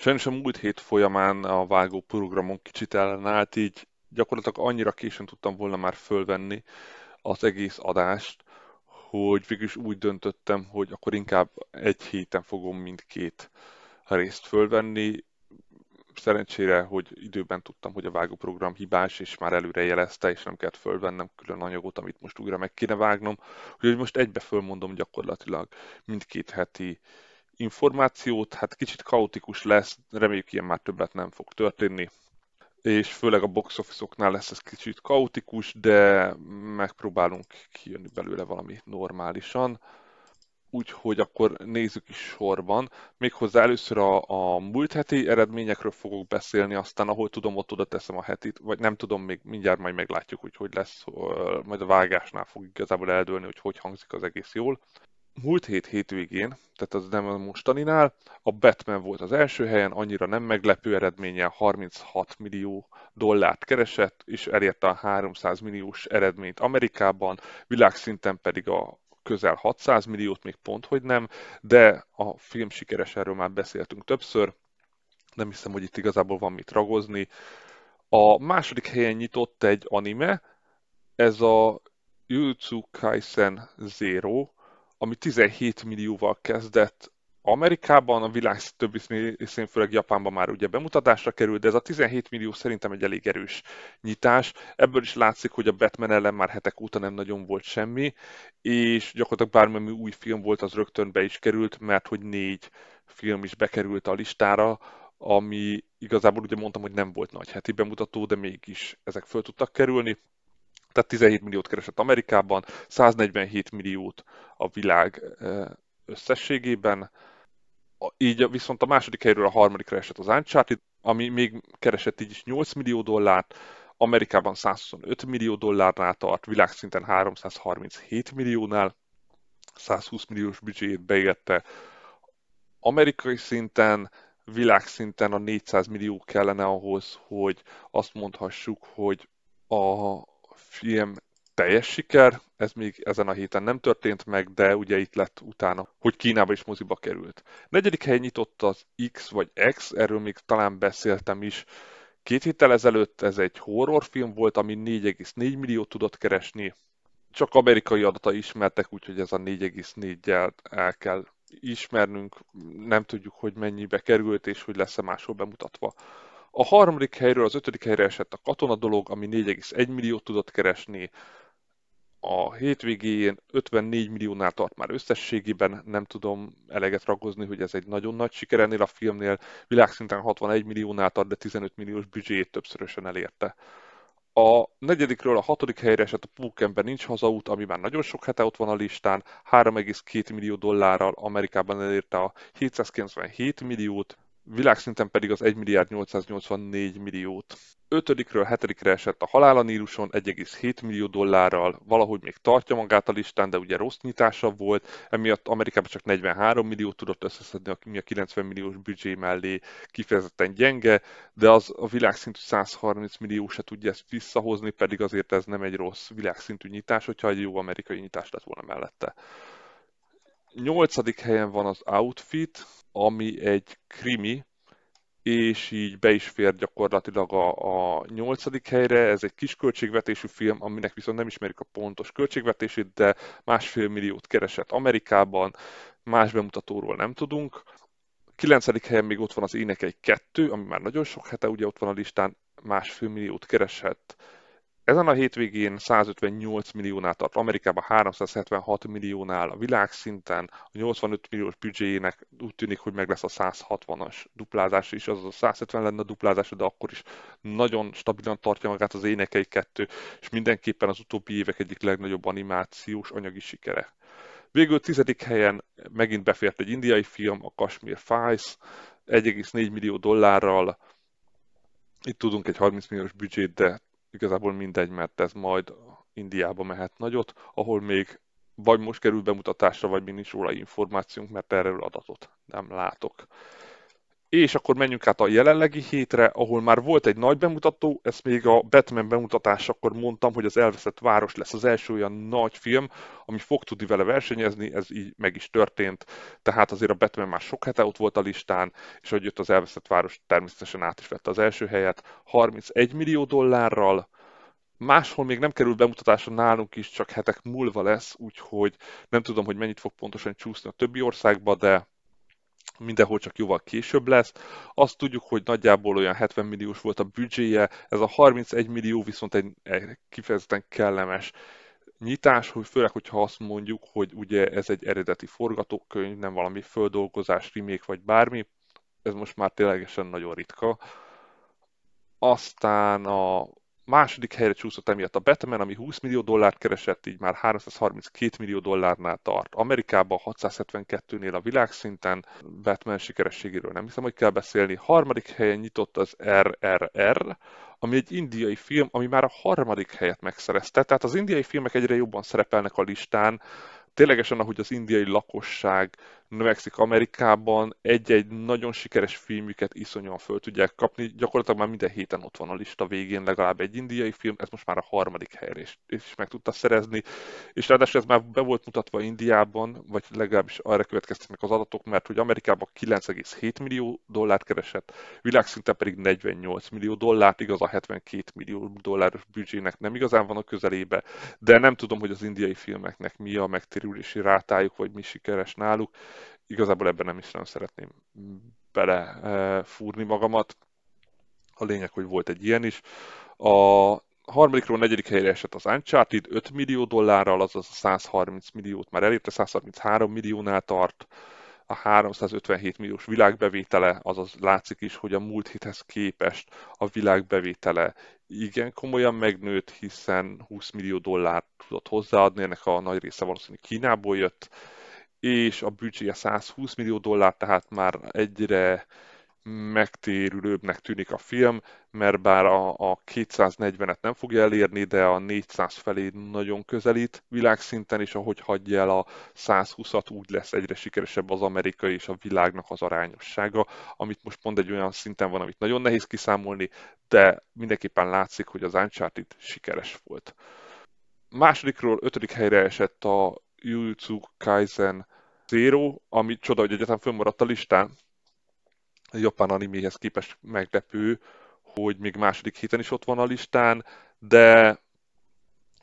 Sajnos a múlt hét folyamán a vágó programon kicsit ellenállt, így gyakorlatilag annyira későn tudtam volna már fölvenni az egész adást, hogy végülis úgy döntöttem, hogy akkor inkább egy héten fogom mindkét részt fölvenni. Szerencsére, hogy időben tudtam, hogy a vágóprogram hibás, és már előre jelezte, és nem kellett fölvennem külön anyagot, amit most újra meg kéne vágnom. Úgyhogy most egybe fölmondom gyakorlatilag mindkét heti információt, hát kicsit kaotikus lesz, reméljük ilyen már többet nem fog történni, és főleg a box office-oknál lesz ez kicsit kaotikus, de megpróbálunk kijönni belőle valami normálisan. Úgyhogy akkor nézzük is sorban. Méghozzá először a, a múlt heti eredményekről fogok beszélni, aztán ahol tudom, ott oda teszem a hetit, vagy nem tudom, még mindjárt majd meglátjuk, hogy hogy lesz, majd a vágásnál fog igazából eldőlni, hogy hogy hangzik az egész jól múlt hét hétvégén, tehát az nem a mostaninál, a Batman volt az első helyen, annyira nem meglepő eredménye, 36 millió dollárt keresett, és elérte a 300 milliós eredményt Amerikában, világszinten pedig a közel 600 milliót, még pont, hogy nem, de a film sikeres, erről már beszéltünk többször, nem hiszem, hogy itt igazából van mit ragozni. A második helyen nyitott egy anime, ez a Jujutsu Kaisen Zero, ami 17 millióval kezdett Amerikában, a világ többi részén, főleg Japánban már ugye bemutatásra került, de ez a 17 millió szerintem egy elég erős nyitás. Ebből is látszik, hogy a Batman ellen már hetek óta nem nagyon volt semmi, és gyakorlatilag bármilyen új film volt, az rögtön be is került, mert hogy négy film is bekerült a listára, ami igazából ugye mondtam, hogy nem volt nagy heti bemutató, de mégis ezek föl tudtak kerülni tehát 17 milliót keresett Amerikában, 147 milliót a világ összességében, így viszont a második helyről a harmadik esett az Uncharted, ami még keresett így is 8 millió dollárt, Amerikában 125 millió dollárnál tart, világszinten 337 milliónál, 120 milliós büdzséjét beérte. Amerikai szinten, világszinten a 400 millió kellene ahhoz, hogy azt mondhassuk, hogy a film teljes siker, ez még ezen a héten nem történt meg, de ugye itt lett utána, hogy Kínába is moziba került. Negyedik hely nyitott az X vagy X, erről még talán beszéltem is. Két héttel ezelőtt ez egy horrorfilm volt, ami 4,4 milliót tudott keresni. Csak amerikai adatai ismertek, úgyhogy ez a 4,4-jel el kell ismernünk. Nem tudjuk, hogy mennyibe került, és hogy lesz-e máshol bemutatva. A harmadik helyről az ötödik helyre esett a katona dolog, ami 4,1 milliót tudott keresni. A hétvégén 54 milliónál tart már összességében, nem tudom eleget ragozni, hogy ez egy nagyon nagy siker ennél a filmnél. Világszinten 61 milliónál tart, de 15 milliós büdzséjét többszörösen elérte. A negyedikről a hatodik helyre esett a Pókember nincs hazaút, ami már nagyon sok hete ott van a listán, 3,2 millió dollárral Amerikában elérte a 797 milliót, világszinten pedig az 1 milliárd 884 milliót. Ötödikről hetedikre esett a Halál a Níluson 1,7 millió dollárral, valahogy még tartja magát a listán, de ugye rossz nyitása volt, emiatt Amerikában csak 43 milliót tudott összeszedni, ami a 90 milliós büdzsé mellé kifejezetten gyenge, de az a világszintű 130 millió se tudja ezt visszahozni, pedig azért ez nem egy rossz világszintű nyitás, hogyha egy jó amerikai nyitás lett volna mellette. Nyolcadik helyen van az Outfit, ami egy krimi, és így be is fér gyakorlatilag a, a nyolcadik helyre. Ez egy kis költségvetésű film, aminek viszont nem ismerjük a pontos költségvetését, de másfél milliót keresett Amerikában, más bemutatóról nem tudunk. Kilencedik helyen még ott van az Énekei 2, ami már nagyon sok hete ugye ott van a listán, másfél milliót keresett Ezen a hétvégén 158 milliónál tart Amerikában, 376 milliónál a világszinten, a 85 milliós büdzséjének úgy tűnik, hogy meg lesz a 160-as duplázás is, azaz a 170 lenne a duplázása, de akkor is nagyon stabilan tartja magát az énekei kettő, és mindenképpen az utóbbi évek egyik legnagyobb animációs anyagi sikere. Végül tizedik helyen megint befért egy indiai film, a Kashmir Files, 1,4 millió dollárral, itt tudunk egy 30 milliós büdzsét, de igazából mindegy, mert ez majd Indiába mehet nagyot, ahol még vagy most kerül bemutatásra, vagy mi nincs róla információnk, mert erről adatot nem látok. És akkor menjünk át a jelenlegi hétre, ahol már volt egy nagy bemutató, ezt még a Batman bemutatásakor mondtam, hogy az Elveszett Város lesz az első olyan nagy film, ami fog tudni vele versenyezni, ez így meg is történt, tehát azért a Batman már sok hete ott volt a listán, és hogy jött az Elveszett Város, természetesen át is vette az első helyet, 31 millió dollárral, Máshol még nem került bemutatásra nálunk is, csak hetek múlva lesz, úgyhogy nem tudom, hogy mennyit fog pontosan csúszni a többi országba, de mindenhol csak jóval később lesz. Azt tudjuk, hogy nagyjából olyan 70 milliós volt a büdzséje, ez a 31 millió viszont egy, egy kifejezetten kellemes nyitás, hogy főleg, hogyha azt mondjuk, hogy ugye ez egy eredeti forgatókönyv, nem valami földolgozás, remake vagy bármi, ez most már ténylegesen nagyon ritka. Aztán a Második helyre csúszott emiatt a Batman, ami 20 millió dollárt keresett, így már 332 millió dollárnál tart. Amerikában 672-nél a világszinten, Batman sikerességéről nem hiszem, hogy kell beszélni. Harmadik helyen nyitott az RRR, ami egy indiai film, ami már a harmadik helyet megszerezte. Tehát az indiai filmek egyre jobban szerepelnek a listán, ténylegesen, ahogy az indiai lakosság növekszik Amerikában, egy-egy nagyon sikeres filmüket iszonyúan föl tudják kapni. Gyakorlatilag már minden héten ott van a lista végén legalább egy indiai film, ez most már a harmadik helyre is, is meg tudta szerezni. És ráadásul ez már be volt mutatva Indiában, vagy legalábbis arra következtetnek az adatok, mert hogy Amerikában 9,7 millió dollárt keresett, világszinten pedig 48 millió dollárt, igaz a 72 millió dolláros büdzsének nem igazán van a közelébe, de nem tudom, hogy az indiai filmeknek mi a megtérülési rátájuk, vagy mi sikeres náluk igazából ebben nem is nagyon szeretném bele eh, magamat. A lényeg, hogy volt egy ilyen is. A harmadikról negyedik helyre esett az Uncharted 5 millió dollárral, azaz a 130 milliót már elérte, 133 milliónál tart a 357 milliós világbevétele, azaz látszik is, hogy a múlt héthez képest a világbevétele igen komolyan megnőtt, hiszen 20 millió dollárt tudott hozzáadni, ennek a nagy része valószínűleg Kínából jött, és a büdzséje 120 millió dollár, tehát már egyre megtérülőbbnek tűnik a film, mert bár a, a 240-et nem fogja elérni, de a 400 felé nagyon közelít világszinten, és ahogy hagyja el a 120-at, úgy lesz egyre sikeresebb az amerikai és a világnak az arányossága, amit most pont egy olyan szinten van, amit nagyon nehéz kiszámolni, de mindenképpen látszik, hogy az Uncharted sikeres volt. Másodikról ötödik helyre esett a Jujutsu Kaisen Zero, ami csoda, hogy egyetem fönnmaradt a listán. A japán animéhez képest meglepő, hogy még második héten is ott van a listán, de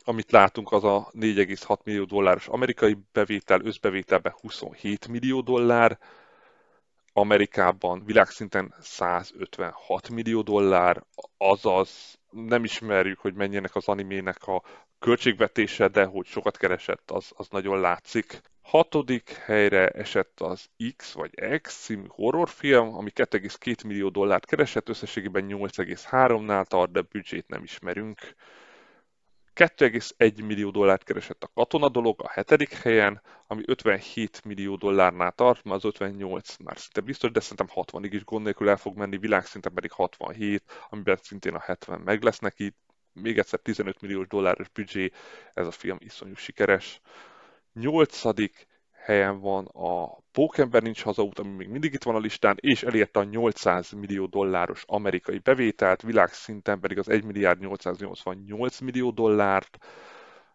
amit látunk, az a 4,6 millió dolláros amerikai bevétel, összbevételben 27 millió dollár, Amerikában világszinten 156 millió dollár, azaz nem ismerjük, hogy mennyinek az animének a költségvetése, de hogy sokat keresett, az, az nagyon látszik. Hatodik helyre esett az X vagy X című horrorfilm, ami 2,2 millió dollárt keresett, összességében 8,3-nál tart, de büdzsét nem ismerünk. 2,1 millió dollárt keresett a katona dolog a hetedik helyen, ami 57 millió dollárnál tart, már az 58 már szinte biztos, de szerintem 60-ig is gond nélkül el fog menni, világszinten pedig 67, amiben szintén a 70 meg lesz neki. Még egyszer 15 milliós dolláros büdzsé, ez a film iszonyú sikeres. Nyolcadik helyen van a Pókember nincs hazaút, ami még mindig itt van a listán, és elérte a 800 millió dolláros amerikai bevételt, világszinten pedig az 1 milliárd 888 millió dollárt.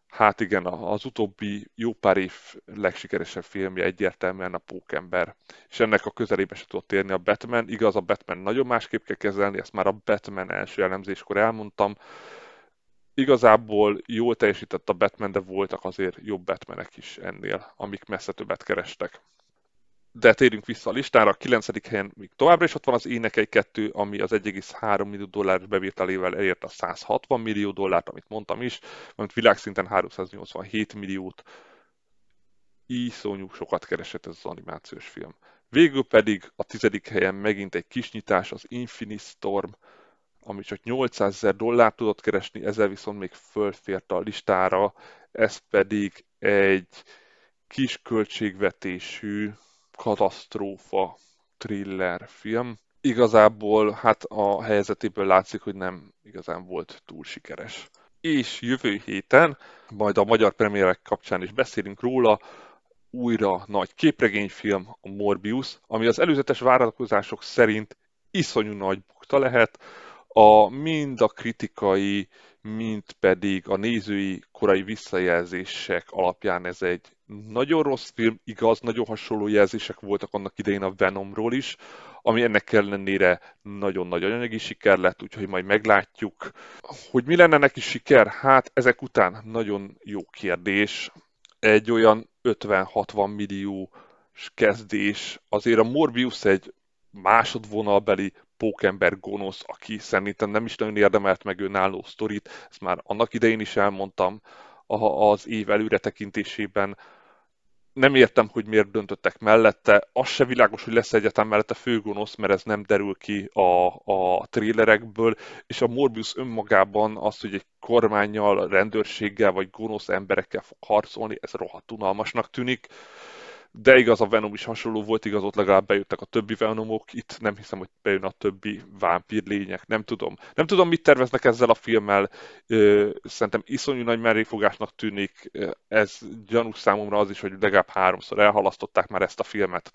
Hát igen, az utóbbi jó pár év legsikeresebb filmje egyértelműen a Pókember. És ennek a közelébe se tudott érni a Batman. Igaz, a Batman nagyon másképp kell kezelni, ezt már a Batman első elemzéskor elmondtam igazából jól teljesített a Batman, de voltak azért jobb Batmanek is ennél, amik messze többet kerestek. de térjünk vissza a listára, a 9. helyen még továbbra is ott van az Énekei 2, ami az 1,3 millió dolláros bevételével elérte a 160 millió dollárt, amit mondtam is, mert világszinten 387 milliót. Iszonyú sokat keresett ez az animációs film. Végül pedig a tizedik helyen megint egy kis nyitás, az Infinite Storm, ami csak 800 ezer dollárt tudott keresni, ezzel viszont még fölfért a listára, ez pedig egy kis költségvetésű katasztrófa thriller film. Igazából hát a helyzetéből látszik, hogy nem igazán volt túl sikeres. És jövő héten, majd a magyar premierek kapcsán is beszélünk róla, újra nagy képregényfilm, a Morbius, ami az előzetes várakozások szerint iszonyú nagy bukta lehet, a, mind a kritikai, mind pedig a nézői korai visszajelzések alapján ez egy nagyon rossz film, igaz, nagyon hasonló jelzések voltak annak idején a Venomról is, ami ennek ellenére nagyon nagy anyagi siker lett, úgyhogy majd meglátjuk. Hogy mi lenne neki siker? Hát ezek után nagyon jó kérdés. Egy olyan 50-60 millió kezdés. Azért a Morbius egy másodvonalbeli pókember gonosz, aki szerintem nem is nagyon érdemelt meg önálló sztorit, ezt már annak idején is elmondtam az év előre tekintésében, nem értem, hogy miért döntöttek mellette. Az se világos, hogy lesz egyetem mellette főgonosz, mert ez nem derül ki a, a trélerekből, és a Morbius önmagában az, hogy egy kormányjal, rendőrséggel vagy gonosz emberekkel fog harcolni, ez rohadt unalmasnak tűnik de igaz, a Venom is hasonló volt, igaz, ott legalább bejöttek a többi Venomok, itt nem hiszem, hogy bejön a többi vámpír lények, nem tudom. Nem tudom, mit terveznek ezzel a filmmel, szerintem iszonyú nagy merréfogásnak tűnik, ez gyanús számomra az is, hogy legalább háromszor elhalasztották már ezt a filmet.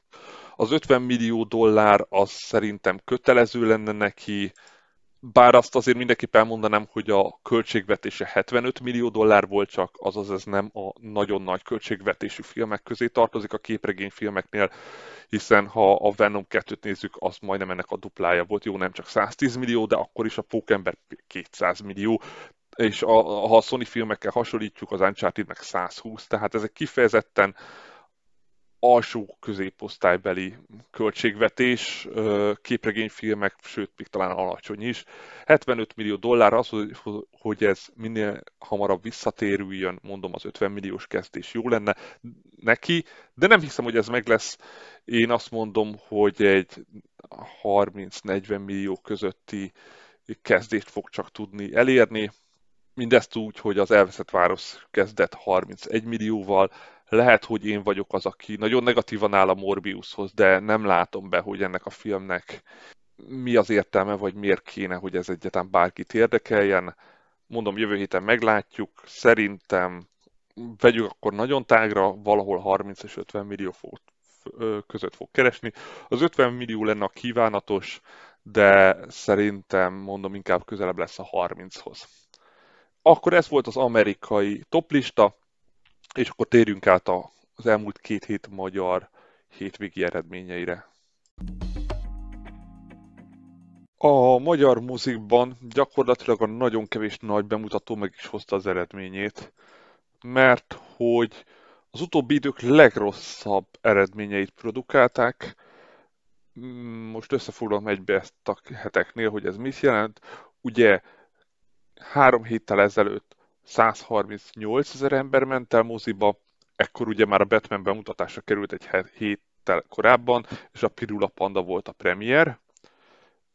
Az 50 millió dollár az szerintem kötelező lenne neki, bár azt azért mindenképp elmondanám, hogy a költségvetése 75 millió dollár volt csak, azaz ez nem a nagyon nagy költségvetésű filmek közé tartozik a képregényfilmeknél, hiszen ha a Venom 2-t nézzük, az majdnem ennek a duplája volt, jó, nem csak 110 millió, de akkor is a Pókember 200 millió, és a, ha a Sony filmekkel hasonlítjuk, az Uncharted meg 120, tehát ezek kifejezetten alsó középosztálybeli költségvetés, képregényfilmek, sőt, még talán alacsony is. 75 millió dollár az, hogy ez minél hamarabb visszatérüljön, mondom, az 50 milliós kezdés jó lenne neki, de nem hiszem, hogy ez meg lesz. Én azt mondom, hogy egy 30-40 millió közötti kezdést fog csak tudni elérni. Mindezt úgy, hogy az elveszett város kezdett 31 millióval, lehet, hogy én vagyok az, aki nagyon negatívan áll a Morbiushoz, de nem látom be, hogy ennek a filmnek mi az értelme, vagy miért kéne, hogy ez egyáltalán bárkit érdekeljen. Mondom, jövő héten meglátjuk. Szerintem vegyük akkor nagyon tágra, valahol 30 és 50 millió fog, között fog keresni. Az 50 millió lenne a kívánatos, de szerintem, mondom, inkább közelebb lesz a 30-hoz. Akkor ez volt az amerikai toplista. És akkor térjünk át az elmúlt két hét magyar hétvégi eredményeire. A magyar muzikban gyakorlatilag a nagyon kevés nagy bemutató meg is hozta az eredményét, mert hogy az utóbbi idők legrosszabb eredményeit produkálták. Most összefoglalom egybe ezt a heteknél, hogy ez mit jelent. Ugye három héttel ezelőtt 138 ezer ember ment el moziba, ekkor ugye már a Batman bemutatásra került egy héttel korábban, és a Pirula Panda volt a premier.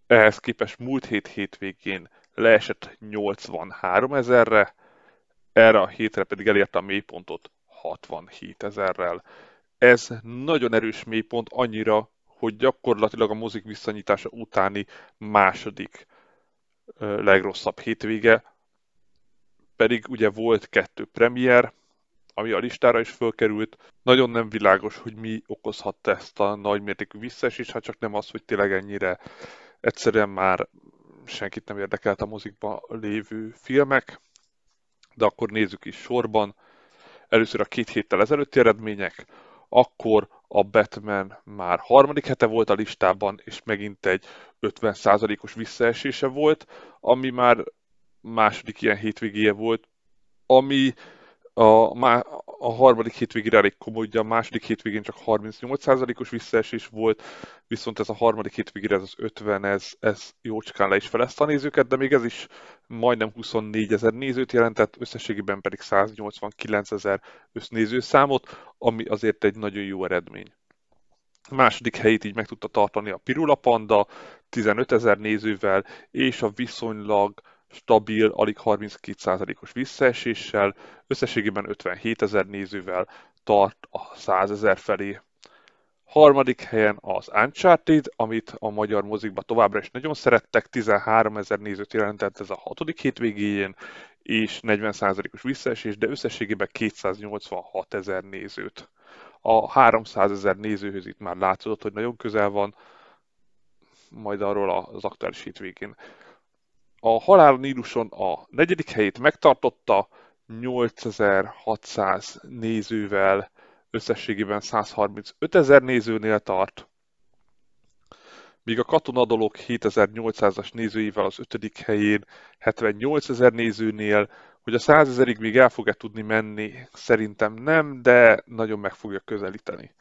Ehhez képest múlt hét hétvégén leesett 83 ezerre, erre a hétre pedig elérte a mélypontot 67 ezerrel. Ez nagyon erős mélypont annyira, hogy gyakorlatilag a mozik visszanyitása utáni második legrosszabb hétvége, pedig ugye volt kettő premier, ami a listára is fölkerült. Nagyon nem világos, hogy mi okozhatta ezt a nagymértékű visszaesést, hát csak nem az, hogy tényleg ennyire egyszerűen már senkit nem érdekelt a mozikba lévő filmek. De akkor nézzük is sorban. Először a két héttel ezelőtti eredmények, akkor a Batman már harmadik hete volt a listában, és megint egy 50%-os visszaesése volt, ami már második ilyen hétvégéje volt, ami A, a harmadik hétvégére elég komoly, a második hétvégén csak 38%-os visszaesés volt, viszont ez a harmadik hétvégére ez az 50, ez, ez jócskán le is felezte a nézőket, de még ez is majdnem 24 ezer nézőt jelentett, összességében pedig 189 ezer össznézőszámot, ami azért egy nagyon jó eredmény. A második helyét így meg tudta tartani a Pirula Panda 15 ezer nézővel, és a viszonylag stabil, alig 32%-os visszaeséssel, összességében 57 ezer nézővel tart a 100 ezer felé. Harmadik helyen az Uncharted, amit a magyar mozikban továbbra is nagyon szerettek, 13 ezer nézőt jelentett ez a hatodik hétvégéjén, és 40%-os visszaesés, de összességében 286 ezer nézőt. A 300 ezer nézőhöz itt már látszott, hogy nagyon közel van, majd arról az aktuális hétvégén. A Halál Níluson a negyedik helyét megtartotta, 8600 nézővel, összességében 135 ezer nézőnél tart, míg a katonadolok 7800-as nézőivel az ötödik helyén 78 ezer nézőnél, hogy a 100 ezerig még el fog-e tudni menni, szerintem nem, de nagyon meg fogja közelíteni.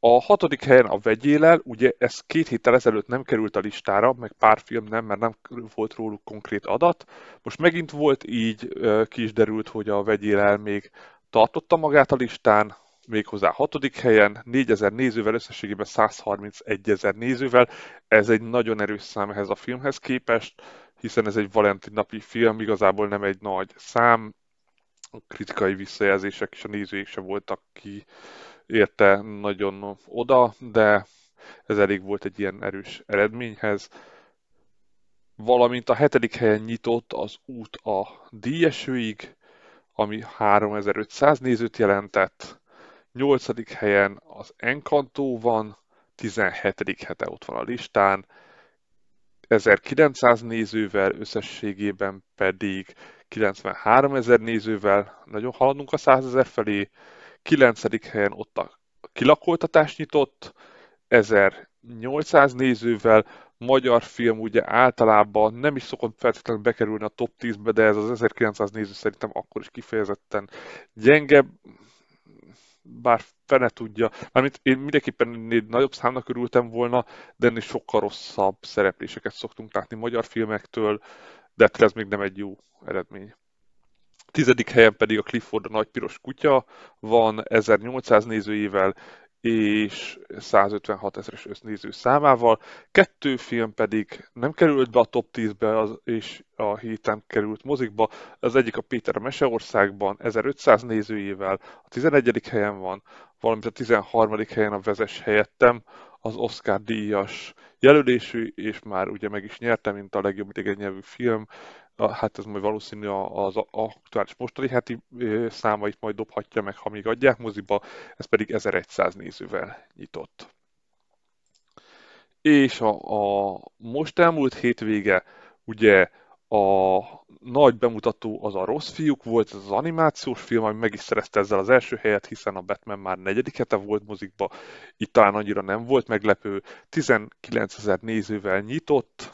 A hatodik helyen a vegyélel, ugye ez két héttel ezelőtt nem került a listára, meg pár film nem, mert nem volt róluk konkrét adat. Most megint volt így, ki is derült, hogy a vegyélel még tartotta magát a listán, méghozzá hatodik helyen, 4000 nézővel, összességében 131 ezer nézővel. Ez egy nagyon erős szám ehhez a filmhez képest, hiszen ez egy Valentin napi film, igazából nem egy nagy szám, a kritikai visszajelzések és a nézőik sem voltak ki érte nagyon oda, de ez elég volt egy ilyen erős eredményhez. Valamint a hetedik helyen nyitott az út a díjesőig, ami 3500 nézőt jelentett. Nyolcadik helyen az Encanto van, 17. hete ott van a listán, 1900 nézővel, összességében pedig 93 ezer nézővel, nagyon haladunk a 100 ezer felé, 9. helyen ott a kilakoltatás nyitott, 1800 nézővel, magyar film ugye általában nem is szokott feltétlenül bekerülni a top 10-be, de ez az 1900 néző szerintem akkor is kifejezetten gyenge, bár fene tudja. Mármint én mindenképpen egy nagyobb számnak örültem volna, de ennél sokkal rosszabb szerepléseket szoktunk látni magyar filmektől, de ez még nem egy jó eredmény. Tizedik helyen pedig a Clifford a nagy piros kutya van 1800 nézőjével és 156 ezeres össznéző számával. Kettő film pedig nem került be a top 10-be, az, és a héten került mozikba. Az egyik a Péter a Meseországban 1500 nézőjével, a 11. helyen van, valamint a 13. helyen a Vezes helyettem, az Oscar díjas jelölésű, és már ugye meg is nyerte, mint a legjobb idegen nyelvű film, hát ez majd valószínű az aktuális mostani heti számait majd dobhatja meg, ha még adják moziba, ez pedig 1100 nézővel nyitott. És a, a most elmúlt hétvége, ugye a nagy bemutató az a Rossz fiúk volt, ez az animációs film, ami meg is szerezte ezzel az első helyet, hiszen a Batman már negyedik hete volt mozikba, itt talán annyira nem volt meglepő, 19 ezer nézővel nyitott,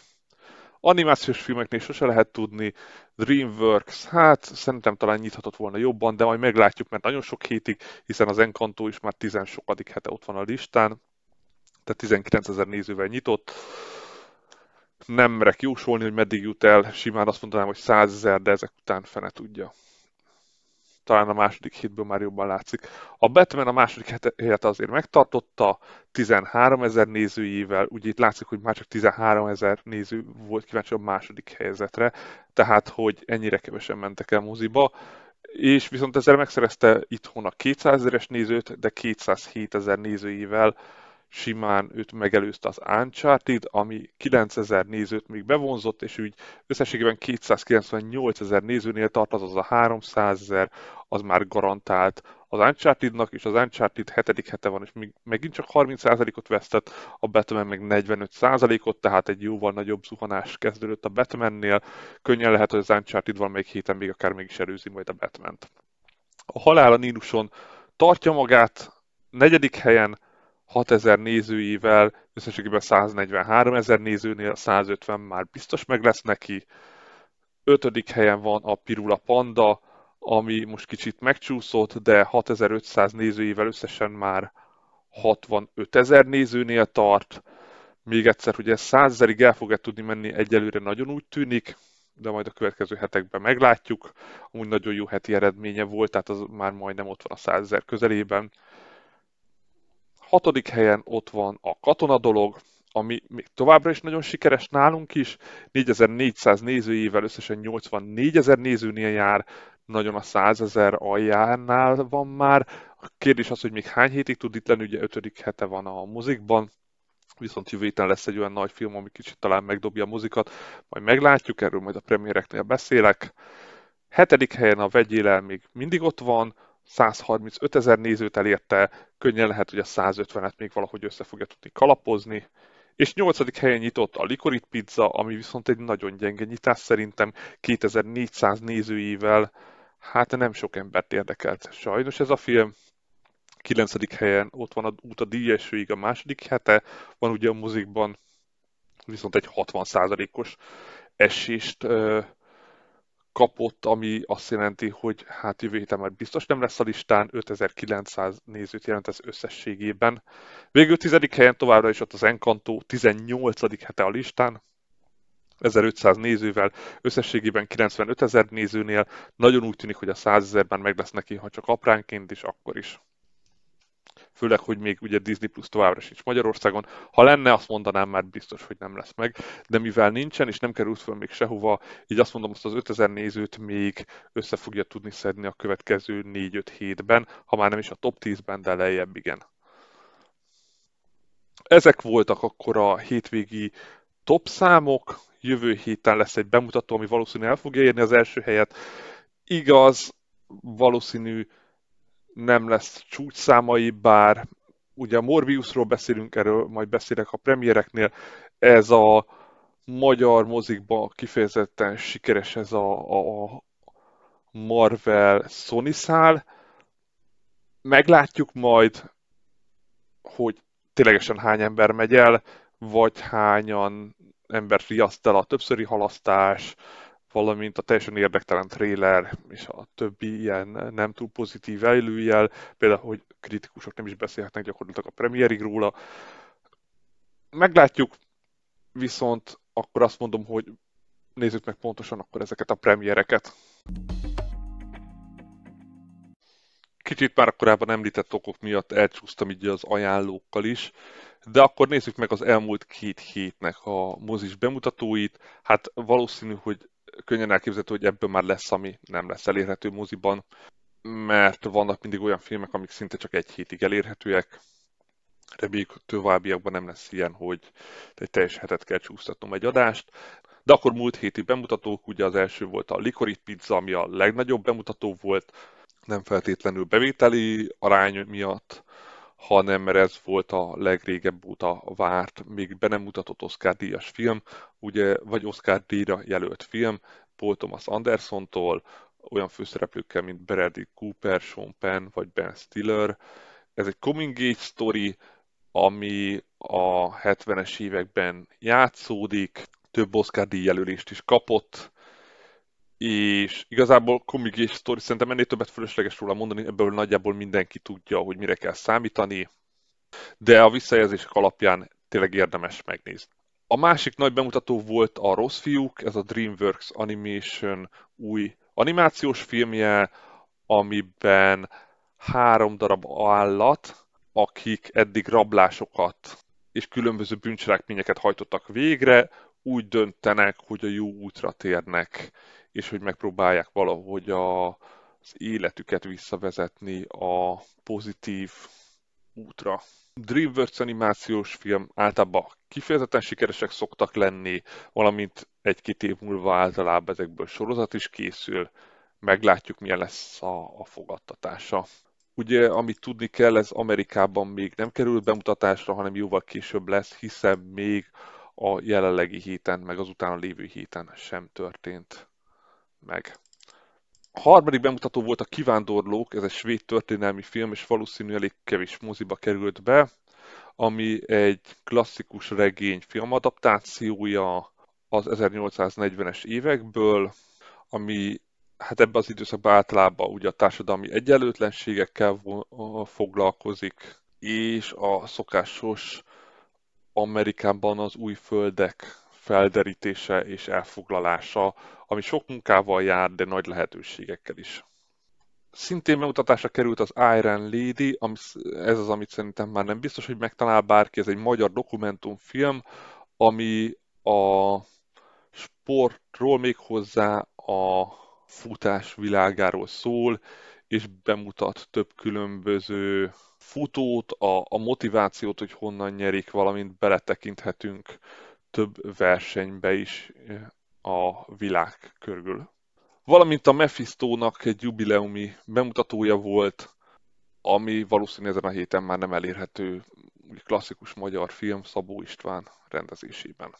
Animációs filmeknél sose lehet tudni, DreamWorks, hát szerintem talán nyithatott volna jobban, de majd meglátjuk, mert nagyon sok hétig, hiszen az Encanto is már 10 sokadik hete ott van a listán, tehát 19 ezer nézővel nyitott. Nem merek jósolni, hogy meddig jut el, simán azt mondanám, hogy 100 ezer, de ezek után fene tudja. Talán a második hétből már jobban látszik. A Batman a második helyet azért megtartotta, 13 ezer nézőjével, ugye itt látszik, hogy már csak 13 ezer néző volt kíváncsi a második helyzetre, tehát hogy ennyire kevesen mentek el moziba, és viszont ezzel megszerezte itthon a 200 ezeres nézőt, de 207 ezer nézőjével simán őt megelőzte az Uncharted, ami 9000 nézőt még bevonzott, és úgy összességében 298 ezer nézőnél tart, azaz a 300 ezer, az már garantált az Uncharted-nak, és az Uncharted 7. hete van, és még, megint csak 30%-ot vesztett, a Batman meg 45%-ot, tehát egy jóval nagyobb zuhanás kezdődött a Batmannél. Könnyen lehet, hogy az Uncharted valamelyik héten még akár mégis előzi majd a Batman-t. A halál a Níluson tartja magát, negyedik helyen, 6000 nézőivel, összességében 143 ezer nézőnél, 150 már biztos meg lesz neki. Ötödik helyen van a Pirula Panda, ami most kicsit megcsúszott, de 6500 nézőivel összesen már 65 ezer nézőnél tart. Még egyszer, hogy ez 100 ezerig el fog -e tudni menni, egyelőre nagyon úgy tűnik, de majd a következő hetekben meglátjuk. Amúgy nagyon jó heti eredménye volt, tehát az már majdnem ott van a 100 ezer közelében. Hatodik helyen ott van a katona dolog, ami még továbbra is nagyon sikeres nálunk is, 4400 nézőjével összesen 84 ezer nézőnél jár, nagyon a 100 ezer aljánál van már. A kérdés az, hogy még hány hétig tud itt lenni, ugye ötödik hete van a mozikban, viszont jövő héten lesz egy olyan nagy film, ami kicsit talán megdobja a mozikat, majd meglátjuk, erről majd a premiereknél beszélek. Hetedik helyen a vegyélel még mindig ott van, 135 ezer nézőt elérte, könnyen lehet, hogy a 150-et még valahogy össze fogja tudni kalapozni. És nyolcadik helyen nyitott a Likorit Pizza, ami viszont egy nagyon gyenge nyitás szerintem, 2400 nézőivel, hát nem sok embert érdekelt. Sajnos ez a film, 9. helyen ott van a út a díjesőig a második hete, van ugye a mozikban viszont egy 60%-os esést kapott, ami azt jelenti, hogy hát jövő héten már biztos nem lesz a listán, 5900 nézőt jelent ez összességében. Végül 10. helyen továbbra is ott az Encanto, 18. hete a listán, 1500 nézővel, összességében 95 ezer nézőnél. Nagyon úgy tűnik, hogy a 100 ezerben meg lesz neki, ha csak apránként is, akkor is főleg, hogy még ugye Disney Plus továbbra sincs Magyarországon. Ha lenne, azt mondanám már biztos, hogy nem lesz meg, de mivel nincsen, és nem került föl még sehova, így azt mondom, azt az 5000 nézőt még össze fogja tudni szedni a következő 4-5 hétben, ha már nem is a top 10-ben, de lejjebb igen. Ezek voltak akkor a hétvégi top számok, jövő héten lesz egy bemutató, ami valószínűleg el fogja érni az első helyet. Igaz, valószínű nem lesz csúcsszámai, bár ugye a Morbiusról beszélünk, erről majd beszélek a premiereknél, ez a magyar mozikban kifejezetten sikeres ez a, a Marvel Sony szál. Meglátjuk majd, hogy ténylegesen hány ember megy el, vagy hányan ember riaszt el a többszöri halasztás, valamint a teljesen érdektelen trailer és a többi ilyen nem túl pozitív előjel, például, hogy kritikusok nem is beszélhetnek gyakorlatilag a premierig róla. Meglátjuk, viszont akkor azt mondom, hogy nézzük meg pontosan akkor ezeket a premiereket. Kicsit már korábban említett okok miatt elcsúsztam így az ajánlókkal is, de akkor nézzük meg az elmúlt két hétnek a mozis bemutatóit. Hát valószínű, hogy könnyen elképzelhető, hogy ebből már lesz, ami nem lesz elérhető moziban, mert vannak mindig olyan filmek, amik szinte csak egy hétig elérhetőek. Reméljük, továbbiakban nem lesz ilyen, hogy egy teljes hetet kell csúsztatnom egy adást. De akkor múlt héti bemutatók, ugye az első volt a Likorit Pizza, ami a legnagyobb bemutató volt, nem feltétlenül bevételi arány miatt, hanem mert ez volt a legrégebb óta várt, még be nem mutatott Oscar díjas film, ugye, vagy Oscar díjra jelölt film, Paul Thomas Andersontól, olyan főszereplőkkel, mint Bradley Cooper, Sean Penn vagy Ben Stiller. Ez egy coming age story, ami a 70-es években játszódik, több Oscar díj jelölést is kapott, és igazából komik és sztori, szerintem ennél többet fölösleges róla mondani, ebből nagyjából mindenki tudja, hogy mire kell számítani, de a visszajelzések alapján tényleg érdemes megnézni. A másik nagy bemutató volt a Rossz fiúk, ez a DreamWorks Animation új animációs filmje, amiben három darab állat, akik eddig rablásokat és különböző bűncselekményeket hajtottak végre, úgy döntenek, hogy a jó útra térnek, és hogy megpróbálják valahogy a, az életüket visszavezetni a pozitív útra. DreamWorks animációs film általában kifejezetten sikeresek szoktak lenni, valamint egy-két év múlva általában ezekből sorozat is készül, meglátjuk milyen lesz a, a fogadtatása. Ugye, amit tudni kell, ez Amerikában még nem került bemutatásra, hanem jóval később lesz, hiszen még a jelenlegi héten, meg az utána lévő héten sem történt meg. A harmadik bemutató volt a Kivándorlók, ez egy svéd történelmi film, és valószínű elég kevés moziba került be, ami egy klasszikus regény filmadaptációja az 1840-es évekből, ami hát ebben az időszakban általában ugye a társadalmi egyenlőtlenségekkel foglalkozik, és a szokásos Amerikában az új földek felderítése és elfoglalása, ami sok munkával jár, de nagy lehetőségekkel is. Szintén bemutatásra került az Iron Lady, ami, ez az, amit szerintem már nem biztos, hogy megtalál bárki, ez egy magyar dokumentumfilm, ami a sportról még hozzá a futás világáról szól, és bemutat több különböző futót, a, a motivációt, hogy honnan nyerik, valamint beletekinthetünk több versenybe is a világ körül. Valamint a Mephistónak egy jubileumi bemutatója volt, ami valószínűleg ezen a héten már nem elérhető klasszikus magyar film Szabó István rendezésében.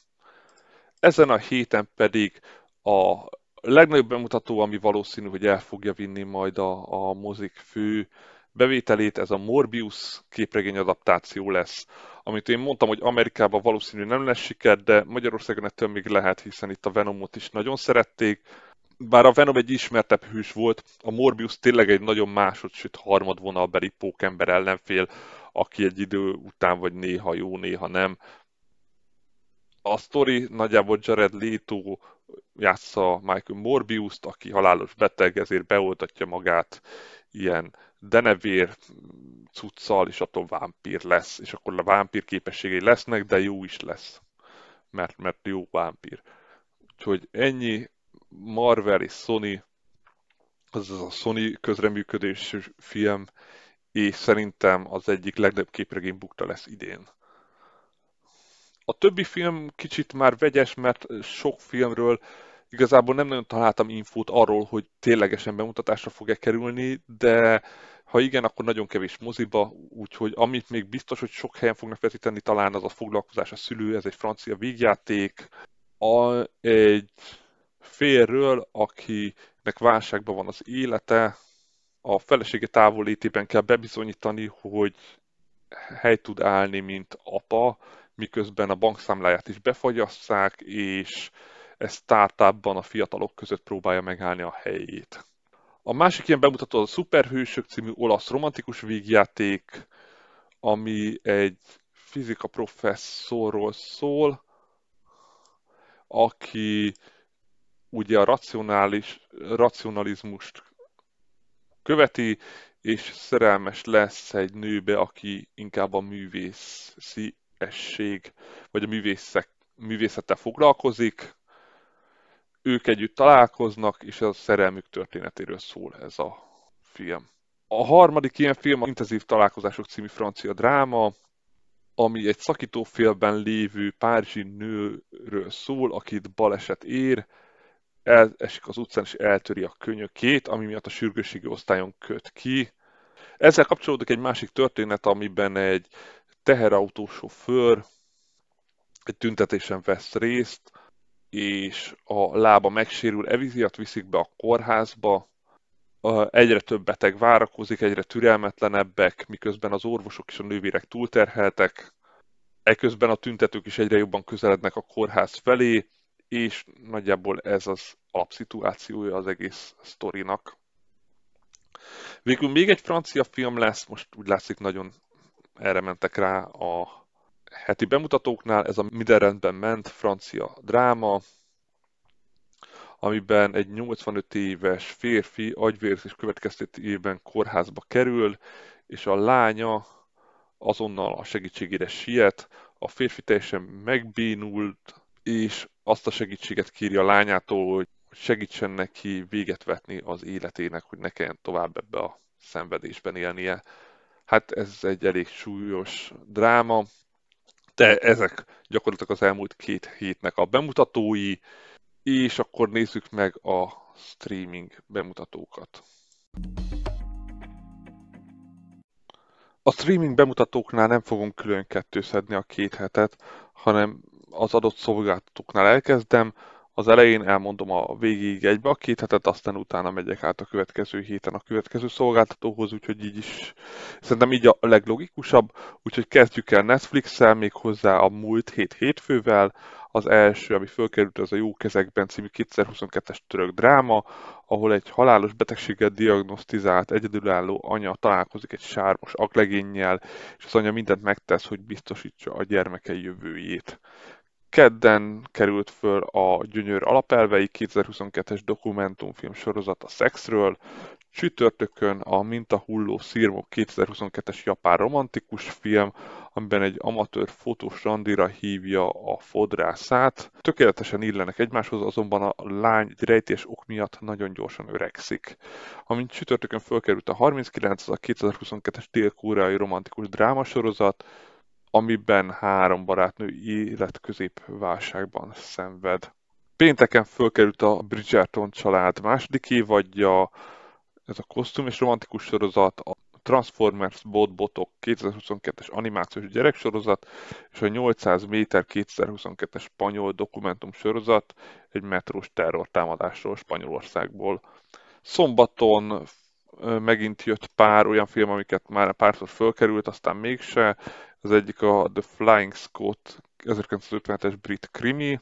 Ezen a héten pedig a legnagyobb bemutató, ami valószínű, hogy el fogja vinni majd a, a mozik fő bevételét, ez a Morbius képregény adaptáció lesz, amit én mondtam, hogy Amerikában valószínű nem lesz siker, de Magyarországon ettől még lehet, hiszen itt a Venomot is nagyon szerették. Bár a Venom egy ismertebb hős volt, a Morbius tényleg egy nagyon másod, sőt harmadvonalbeli pókember ellenfél, aki egy idő után vagy néha jó, néha nem. A sztori nagyjából Jared Leto játsza Michael Morbius-t, aki halálos beteg, ezért beoltatja magát ilyen denevér cuccal, és attól vámpír lesz, és akkor a vámpír képességei lesznek, de jó is lesz, mert, mert jó vámpír. Úgyhogy ennyi Marvel és Sony, az a Sony közreműködésű film, és szerintem az egyik legnagyobb képregény bukta lesz idén. A többi film kicsit már vegyes, mert sok filmről igazából nem nagyon találtam infót arról, hogy ténylegesen bemutatásra fog-e kerülni, de ha igen, akkor nagyon kevés moziba, úgyhogy amit még biztos, hogy sok helyen fognak vetíteni, talán az a foglalkozás a szülő, ez egy francia vígjáték, a, egy férről, akinek válságban van az élete, a felesége távolétében kell bebizonyítani, hogy hely tud állni, mint apa, miközben a bankszámláját is befagyasszák, és ez startupban a fiatalok között próbálja megállni a helyét. A másik ilyen bemutató a Superhősök című olasz romantikus vígjáték, ami egy fizika professzorról szól, aki ugye a racionális, racionalizmust követi, és szerelmes lesz egy nőbe, aki inkább a művészi esség, vagy a művészek, művészettel foglalkozik, ők együtt találkoznak, és a szerelmük történetéről szól ez a film. A harmadik ilyen film a Intenzív Találkozások című francia dráma, ami egy szakítófélben lévő párizsi nőről szól, akit baleset ér, elesik az utcán és eltöri a könyökét, ami miatt a sürgősségi osztályon köt ki. Ezzel kapcsolódik egy másik történet, amiben egy teherautósofőr egy tüntetésen vesz részt, és a lába megsérül, eviziat viszik be a kórházba, egyre több beteg várakozik, egyre türelmetlenebbek, miközben az orvosok és a nővérek túlterheltek, eközben a tüntetők is egyre jobban közelednek a kórház felé, és nagyjából ez az alapszituációja az egész sztorinak. Végül még egy francia film lesz, most úgy látszik nagyon erre mentek rá a heti bemutatóknál ez a minden rendben ment francia dráma, amiben egy 85 éves férfi agyvérzés következtetében kórházba kerül, és a lánya azonnal a segítségére siet, a férfi teljesen megbénult, és azt a segítséget kéri a lányától, hogy segítsen neki véget vetni az életének, hogy ne kelljen tovább ebbe a szenvedésben élnie. Hát ez egy elég súlyos dráma, de ezek gyakorlatilag az elmúlt két hétnek a bemutatói, és akkor nézzük meg a streaming bemutatókat. A streaming bemutatóknál nem fogunk külön kettőszedni a két hetet, hanem az adott szolgáltatóknál elkezdem, az elején elmondom a végig egybe a két hetet, aztán utána megyek át a következő héten a következő szolgáltatóhoz, úgyhogy így is szerintem így a leglogikusabb, úgyhogy kezdjük el Netflix-el, még hozzá a múlt hét hétfővel, Az első, ami fölkerült, az a Jó kezekben című 2022-es török dráma, ahol egy halálos betegséget diagnosztizált egyedülálló anya találkozik egy sármos aglegénnyel, és az anya mindent megtesz, hogy biztosítsa a gyermekei jövőjét. Kedden került föl a Gyönyör alapelvei 2022-es dokumentumfilm sorozat a szexről, csütörtökön a Mintahulló Szirmok 2022-es japán romantikus film, amiben egy amatőr fotós randira hívja a fodrászát. Tökéletesen illenek egymáshoz, azonban a lány egy rejtés ok miatt nagyon gyorsan öregszik. Amint csütörtökön fölkerült a 39, az a 2022-es dél-koreai romantikus drámasorozat, amiben három barátnő életközépválságban szenved. Pénteken fölkerült a Bridgerton család második évadja, ez a kosztüm és romantikus sorozat, a Transformers Bot-Botok 2022-es animációs gyereksorozat, és a 800 méter 2022-es spanyol dokumentum sorozat egy metrós terrortámadásról Spanyolországból. Szombaton megint jött pár olyan film, amiket már párszor fölkerült, aztán mégse. Az egyik a The Flying Scott 1957-es brit krimi,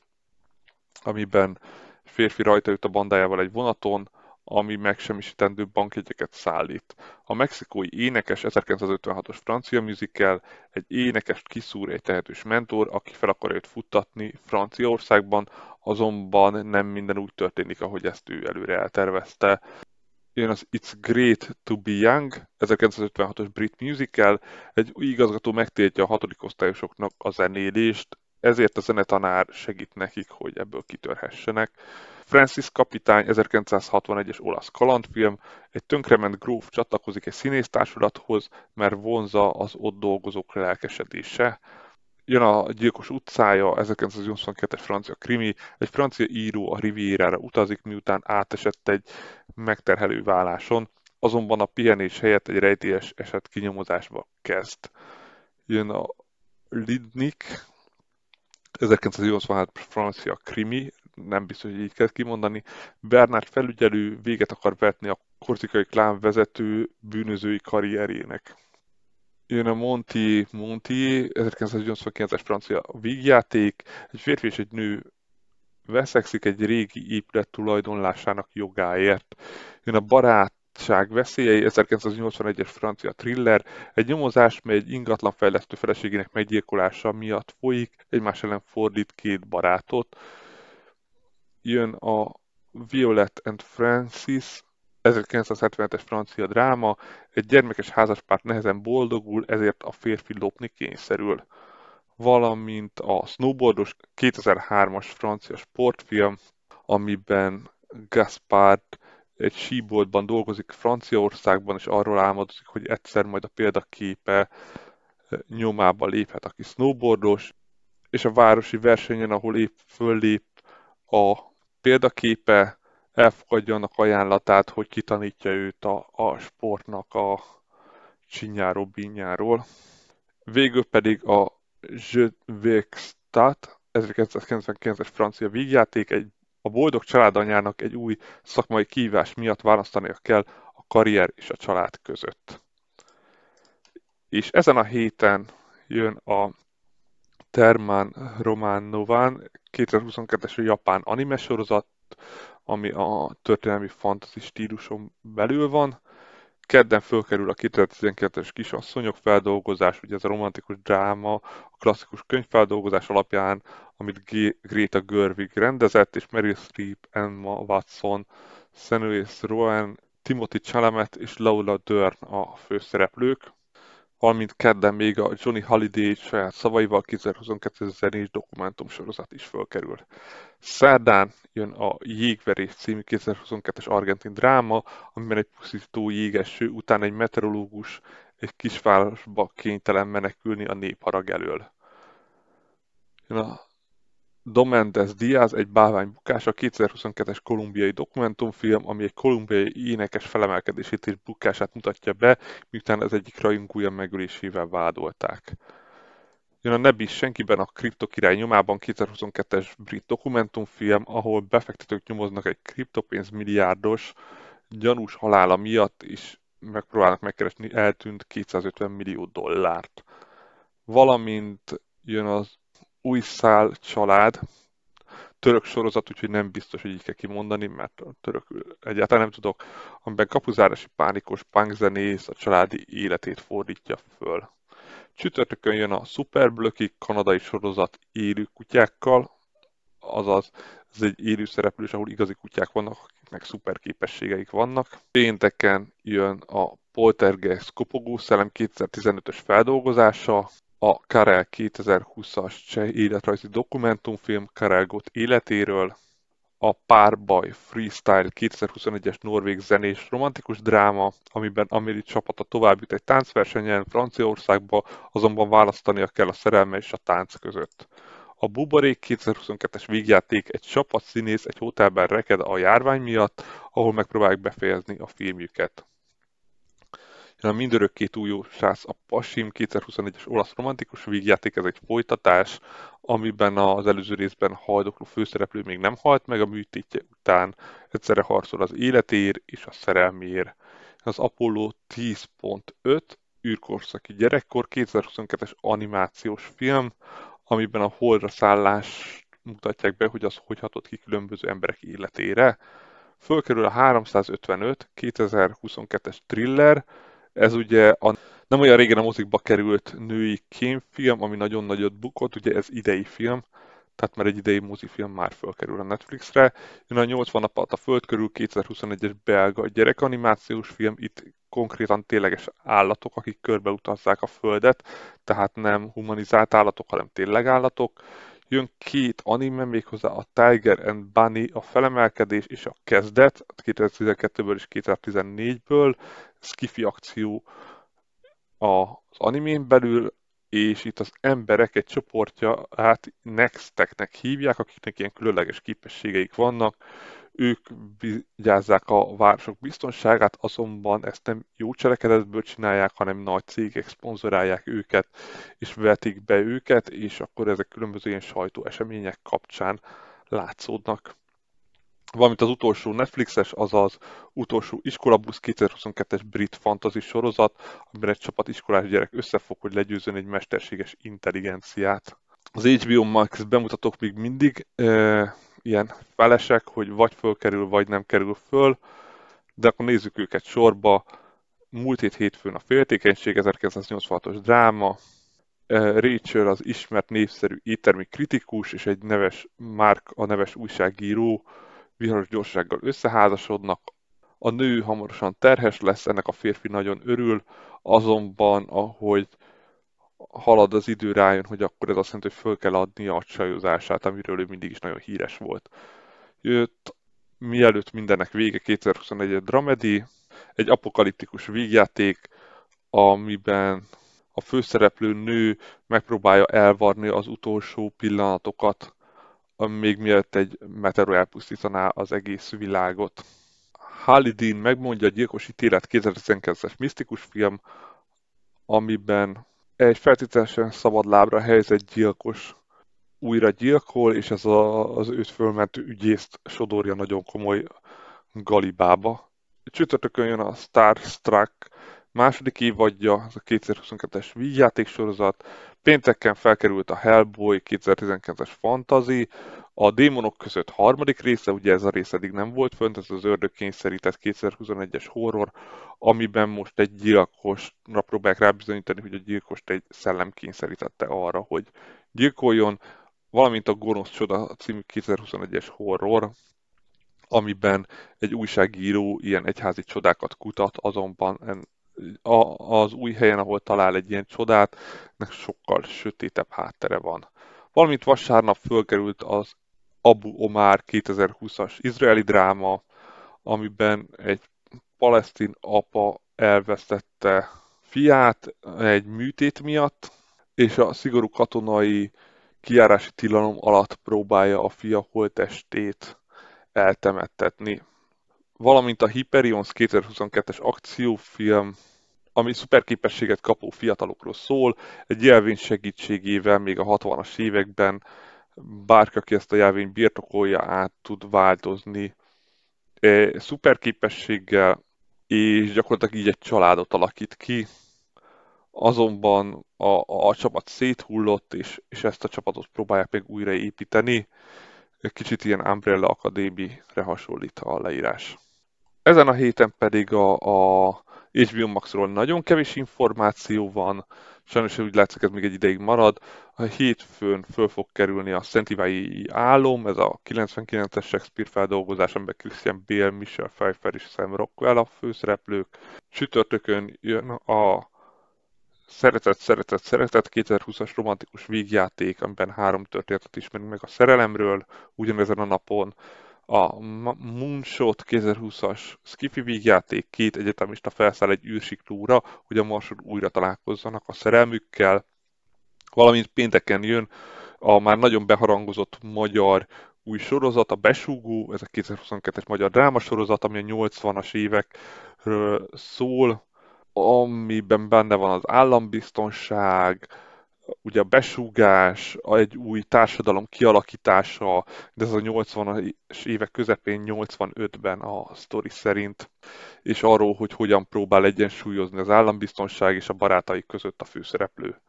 amiben férfi rajta jut a bandájával egy vonaton, ami megsemmisítendő bankjegyeket szállít. A mexikói énekes 1956-os francia musical egy énekest kiszúr egy tehetős mentor, aki fel akarja őt futtatni Franciaországban, azonban nem minden úgy történik, ahogy ezt ő előre eltervezte. Jön az It's Great to be Young, 1956-os brit musical, egy új igazgató megtiltja a hatodik osztályosoknak a zenélést, ezért a zenetanár segít nekik, hogy ebből kitörhessenek. Francis kapitány 1961-es olasz kalandfilm, egy tönkrement gróf csatlakozik egy színésztársulathoz, mert vonza az ott dolgozók lelkesedése. Jön a Gyilkos utcája, 1982-es francia krimi, egy francia író a Rivierára utazik, miután átesett egy megterhelő válláson, azonban a pihenés helyett egy rejtélyes eset kinyomozásba kezd. Jön a Lidnik, 1986 francia krimi, nem biztos, hogy így kell kimondani. Bernard felügyelő véget akar vetni a korzikai klán vezető bűnözői karrierjének. Jön a Monty Monty, 1989-es francia vígjáték, egy férfi és egy nő veszekszik egy régi épület tulajdonlásának jogáért. Jön a barát barátság veszélyei 1981-es francia thriller, egy nyomozás, mely egy ingatlan fejlesztő feleségének meggyilkolása miatt folyik, egymás ellen fordít két barátot. Jön a Violet and Francis, 1977-es francia dráma, egy gyermekes házaspárt nehezen boldogul, ezért a férfi lopni kényszerül. Valamint a snowboardos 2003-as francia sportfilm, amiben Gaspard egy síboltban dolgozik Franciaországban, és arról álmodozik, hogy egyszer majd a példaképe eh, nyomába léphet, aki snowboardos, és a városi versenyen, ahol épp föllép a példaképe, elfogadja annak ajánlatát, hogy kitanítja őt a, a sportnak a csinyáról, bínyáról. Végül pedig a Je Stat, 1999-es francia vígjáték, egy a boldog családanyának egy új szakmai kihívás miatt választania kell a karrier és a család között. És ezen a héten jön a Terman Romanován 2022-es japán anime sorozat, ami a történelmi fantasy stíluson belül van. Kedden fölkerül a 2012-es Kisasszonyok feldolgozás, ugye ez a romantikus dráma, a klasszikus könyvfeldolgozás alapján, amit G- Greta Gerwig rendezett, és Meryl Streep, Emma Watson, Saoirse Rowan, Timothy Chalamet és Laura Dern a főszereplők valamint kedden még a Johnny Holiday saját szavaival 2022 zenés dokumentumsorozat is fölkerül. Szerdán jön a Jégverés című 2022-es argentin dráma, amiben egy pusztító jégeső után egy meteorológus egy kisvárosba kénytelen menekülni a népharag elől. Jön a Domendes Diaz egy bálvány bukása 2022-es kolumbiai dokumentumfilm, ami egy kolumbiai énekes felemelkedését és bukását mutatja be, miután az egyik rajongója megölésével vádolták. Jön a Nebis senkiben a kriptokirály nyomában 2022-es brit dokumentumfilm, ahol befektetők nyomoznak egy kriptopénz milliárdos gyanús halála miatt is megpróbálnak megkeresni eltűnt 250 millió dollárt. Valamint jön az új szál család, török sorozat, úgyhogy nem biztos, hogy így kell kimondani, mert a török egyáltalán nem tudok, amiben kapuzárosi pánikos punkzenész a családi életét fordítja föl. Csütörtökön jön a Superblöki kanadai sorozat élő kutyákkal, azaz ez egy élő szereplős, ahol igazi kutyák vannak, akiknek szuper képességeik vannak. Pénteken jön a Poltergeist Kopogó Szellem 2015-ös feldolgozása, a Karel 2020-as cseh életrajzi dokumentumfilm Karel Gott életéről, a Párbaj Freestyle 2021-es norvég zenés romantikus dráma, amiben Amélie csapata tovább jut egy táncversenyen Franciaországba, azonban választania kell a szerelme és a tánc között. A Buborék 2022-es végjáték egy csapat színész egy hotelben reked a járvány miatt, ahol megpróbálják befejezni a filmjüket. A mindörökké túljó sász a Pasim 2021-es olasz romantikus vígjáték, ez egy folytatás, amiben az előző részben haldokló főszereplő még nem halt meg a műtétje után, egyszerre harcol az életér és a szerelmér. Az Apollo 10.5 űrkorszaki gyerekkor 2022-es animációs film, amiben a holdra szállás mutatják be, hogy az hogy hatott ki különböző emberek életére. Fölkerül a 355 2022-es thriller, ez ugye a, nem olyan régen a mozikba került női kémfilm, ami nagyon nagyot bukott, ugye ez idei film, tehát már egy idei mozifilm már fölkerül a Netflixre. Jön a 80 nap a Föld körül 2021-es belga gyerekanimációs film, itt konkrétan tényleges állatok, akik körbeutazzák a Földet, tehát nem humanizált állatok, hanem tényleg állatok. Jön két anime, méghozzá a Tiger and Bunny, a felemelkedés és a kezdet, 2012-ből és 2014-ből, skifi akció az animén belül, és itt az emberek egy csoportja, hát nexteknek hívják, akiknek ilyen különleges képességeik vannak, ők vigyázzák a városok biztonságát, azonban ezt nem jó cselekedetből csinálják, hanem nagy cégek szponzorálják őket, és vetik be őket, és akkor ezek különböző ilyen sajtó események kapcsán látszódnak. Valamint az utolsó Netflixes, azaz utolsó iskolabusz 2022-es brit fantasy sorozat, amiben egy csapat iskolás gyerek összefog, hogy legyőzön egy mesterséges intelligenciát. Az HBO Max bemutatók még mindig e, ilyen felesek, hogy vagy fölkerül, vagy nem kerül föl, de akkor nézzük őket sorba. Múlt hét hétfőn a féltékenység, 1986-os dráma, Rachel az ismert népszerű éttermi kritikus és egy neves Mark a neves újságíró viharos gyorsággal összeházasodnak, a nő hamarosan terhes lesz, ennek a férfi nagyon örül, azonban ahogy halad az idő rájön, hogy akkor ez azt jelenti, hogy föl kell adni a csajozását, amiről ő mindig is nagyon híres volt. Jött mielőtt mindennek vége 2021 egy dramedi, egy apokaliptikus vígjáték, amiben a főszereplő nő megpróbálja elvarni az utolsó pillanatokat, még mielőtt egy meteor elpusztítaná az egész világot. Halidin megmondja a gyilkos ítélet 2019-es misztikus film, amiben egy feltételesen szabad lábra helyezett gyilkos újra gyilkol, és ez a, az őt fölmentő ügyészt sodorja nagyon komoly galibába. Csütörtökön jön a Star Trek második évadja, ez a 2022-es vígjátéksorozat, pénteken felkerült a Hellboy 2019-es fantasy, a démonok között harmadik része, ugye ez a rész eddig nem volt fönt, ez az ördög kényszerített 2021-es horror, amiben most egy gyilkosra próbálják rábizonyítani, hogy a gyilkost egy szellem kényszerítette arra, hogy gyilkoljon, valamint a Gonosz Csoda című 2021-es horror, amiben egy újságíró ilyen egyházi csodákat kutat, azonban az új helyen, ahol talál egy ilyen csodát, nek sokkal sötétebb háttere van. Valamint vasárnap fölkerült az Abu Omar 2020-as izraeli dráma, amiben egy palesztin apa elvesztette fiát egy műtét miatt, és a szigorú katonai kiárási tilalom alatt próbálja a fia holtestét eltemettetni. Valamint a Hyperions 2022-es akciófilm, ami szuperképességet kapó fiatalokról szól, egy jelvény segítségével még a 60-as években bárki, aki ezt a jelvényt birtokolja, át tud változni e, szuperképességgel, és gyakorlatilag így egy családot alakít ki, azonban a, a csapat széthullott, és, és ezt a csapatot próbálják meg újraépíteni. Kicsit ilyen Umbrella Academy-re hasonlít a leírás. Ezen a héten pedig a, a HBO Maxról nagyon kevés információ van, sajnos úgy látszik, ez még egy ideig marad. A hétfőn föl fog kerülni a Szent Ivái Álom, ez a 99-es Shakespeare feldolgozás, amiben Christian Bale, Michelle Pfeiffer és Sam Rockwell a főszereplők. Csütörtökön jön a Szeretett, szeretett, szeretett 2020-as romantikus vígjáték, amiben három történetet ismerünk meg a szerelemről, ugyanezen a napon a Moonshot 2020-as Skiffy vígjáték, két egyetemista felszáll egy űrsiklóra, hogy a Marson újra találkozzanak a szerelmükkel, valamint pénteken jön a már nagyon beharangozott magyar új sorozat, a Besúgó, ez a 2022-es magyar drámasorozat, ami a 80-as évekről szól, amiben benne van az állambiztonság, ugye a besúgás, egy új társadalom kialakítása, de ez a 80-as évek közepén, 85-ben a sztori szerint, és arról, hogy hogyan próbál egyensúlyozni az állambiztonság és a barátai között a főszereplő.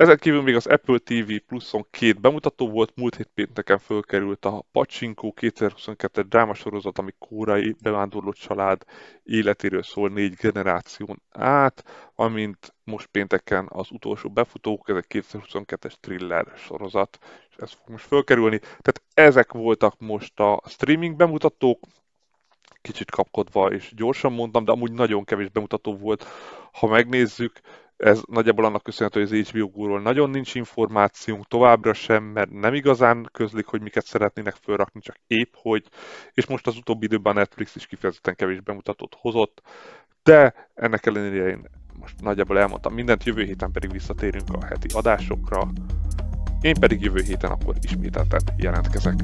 Ezen kívül még az Apple TV Pluson két bemutató volt, múlt hét pénteken fölkerült a Pachinko 2022 drámasorozat, ami kórai bevándorló család életéről szól négy generáción át, amint most pénteken az utolsó befutók, ez egy 2022-es thriller sorozat, és ez fog most fölkerülni. Tehát ezek voltak most a streaming bemutatók, kicsit kapkodva és gyorsan mondtam, de amúgy nagyon kevés bemutató volt. Ha megnézzük, ez nagyjából annak köszönhető, hogy az HBO Go-ról nagyon nincs információnk továbbra sem, mert nem igazán közlik, hogy miket szeretnének felrakni, csak épp hogy, és most az utóbbi időben a Netflix is kifejezetten kevés bemutatót hozott, de ennek ellenére én most nagyjából elmondtam mindent, jövő héten pedig visszatérünk a heti adásokra, én pedig jövő héten akkor ismételten jelentkezek.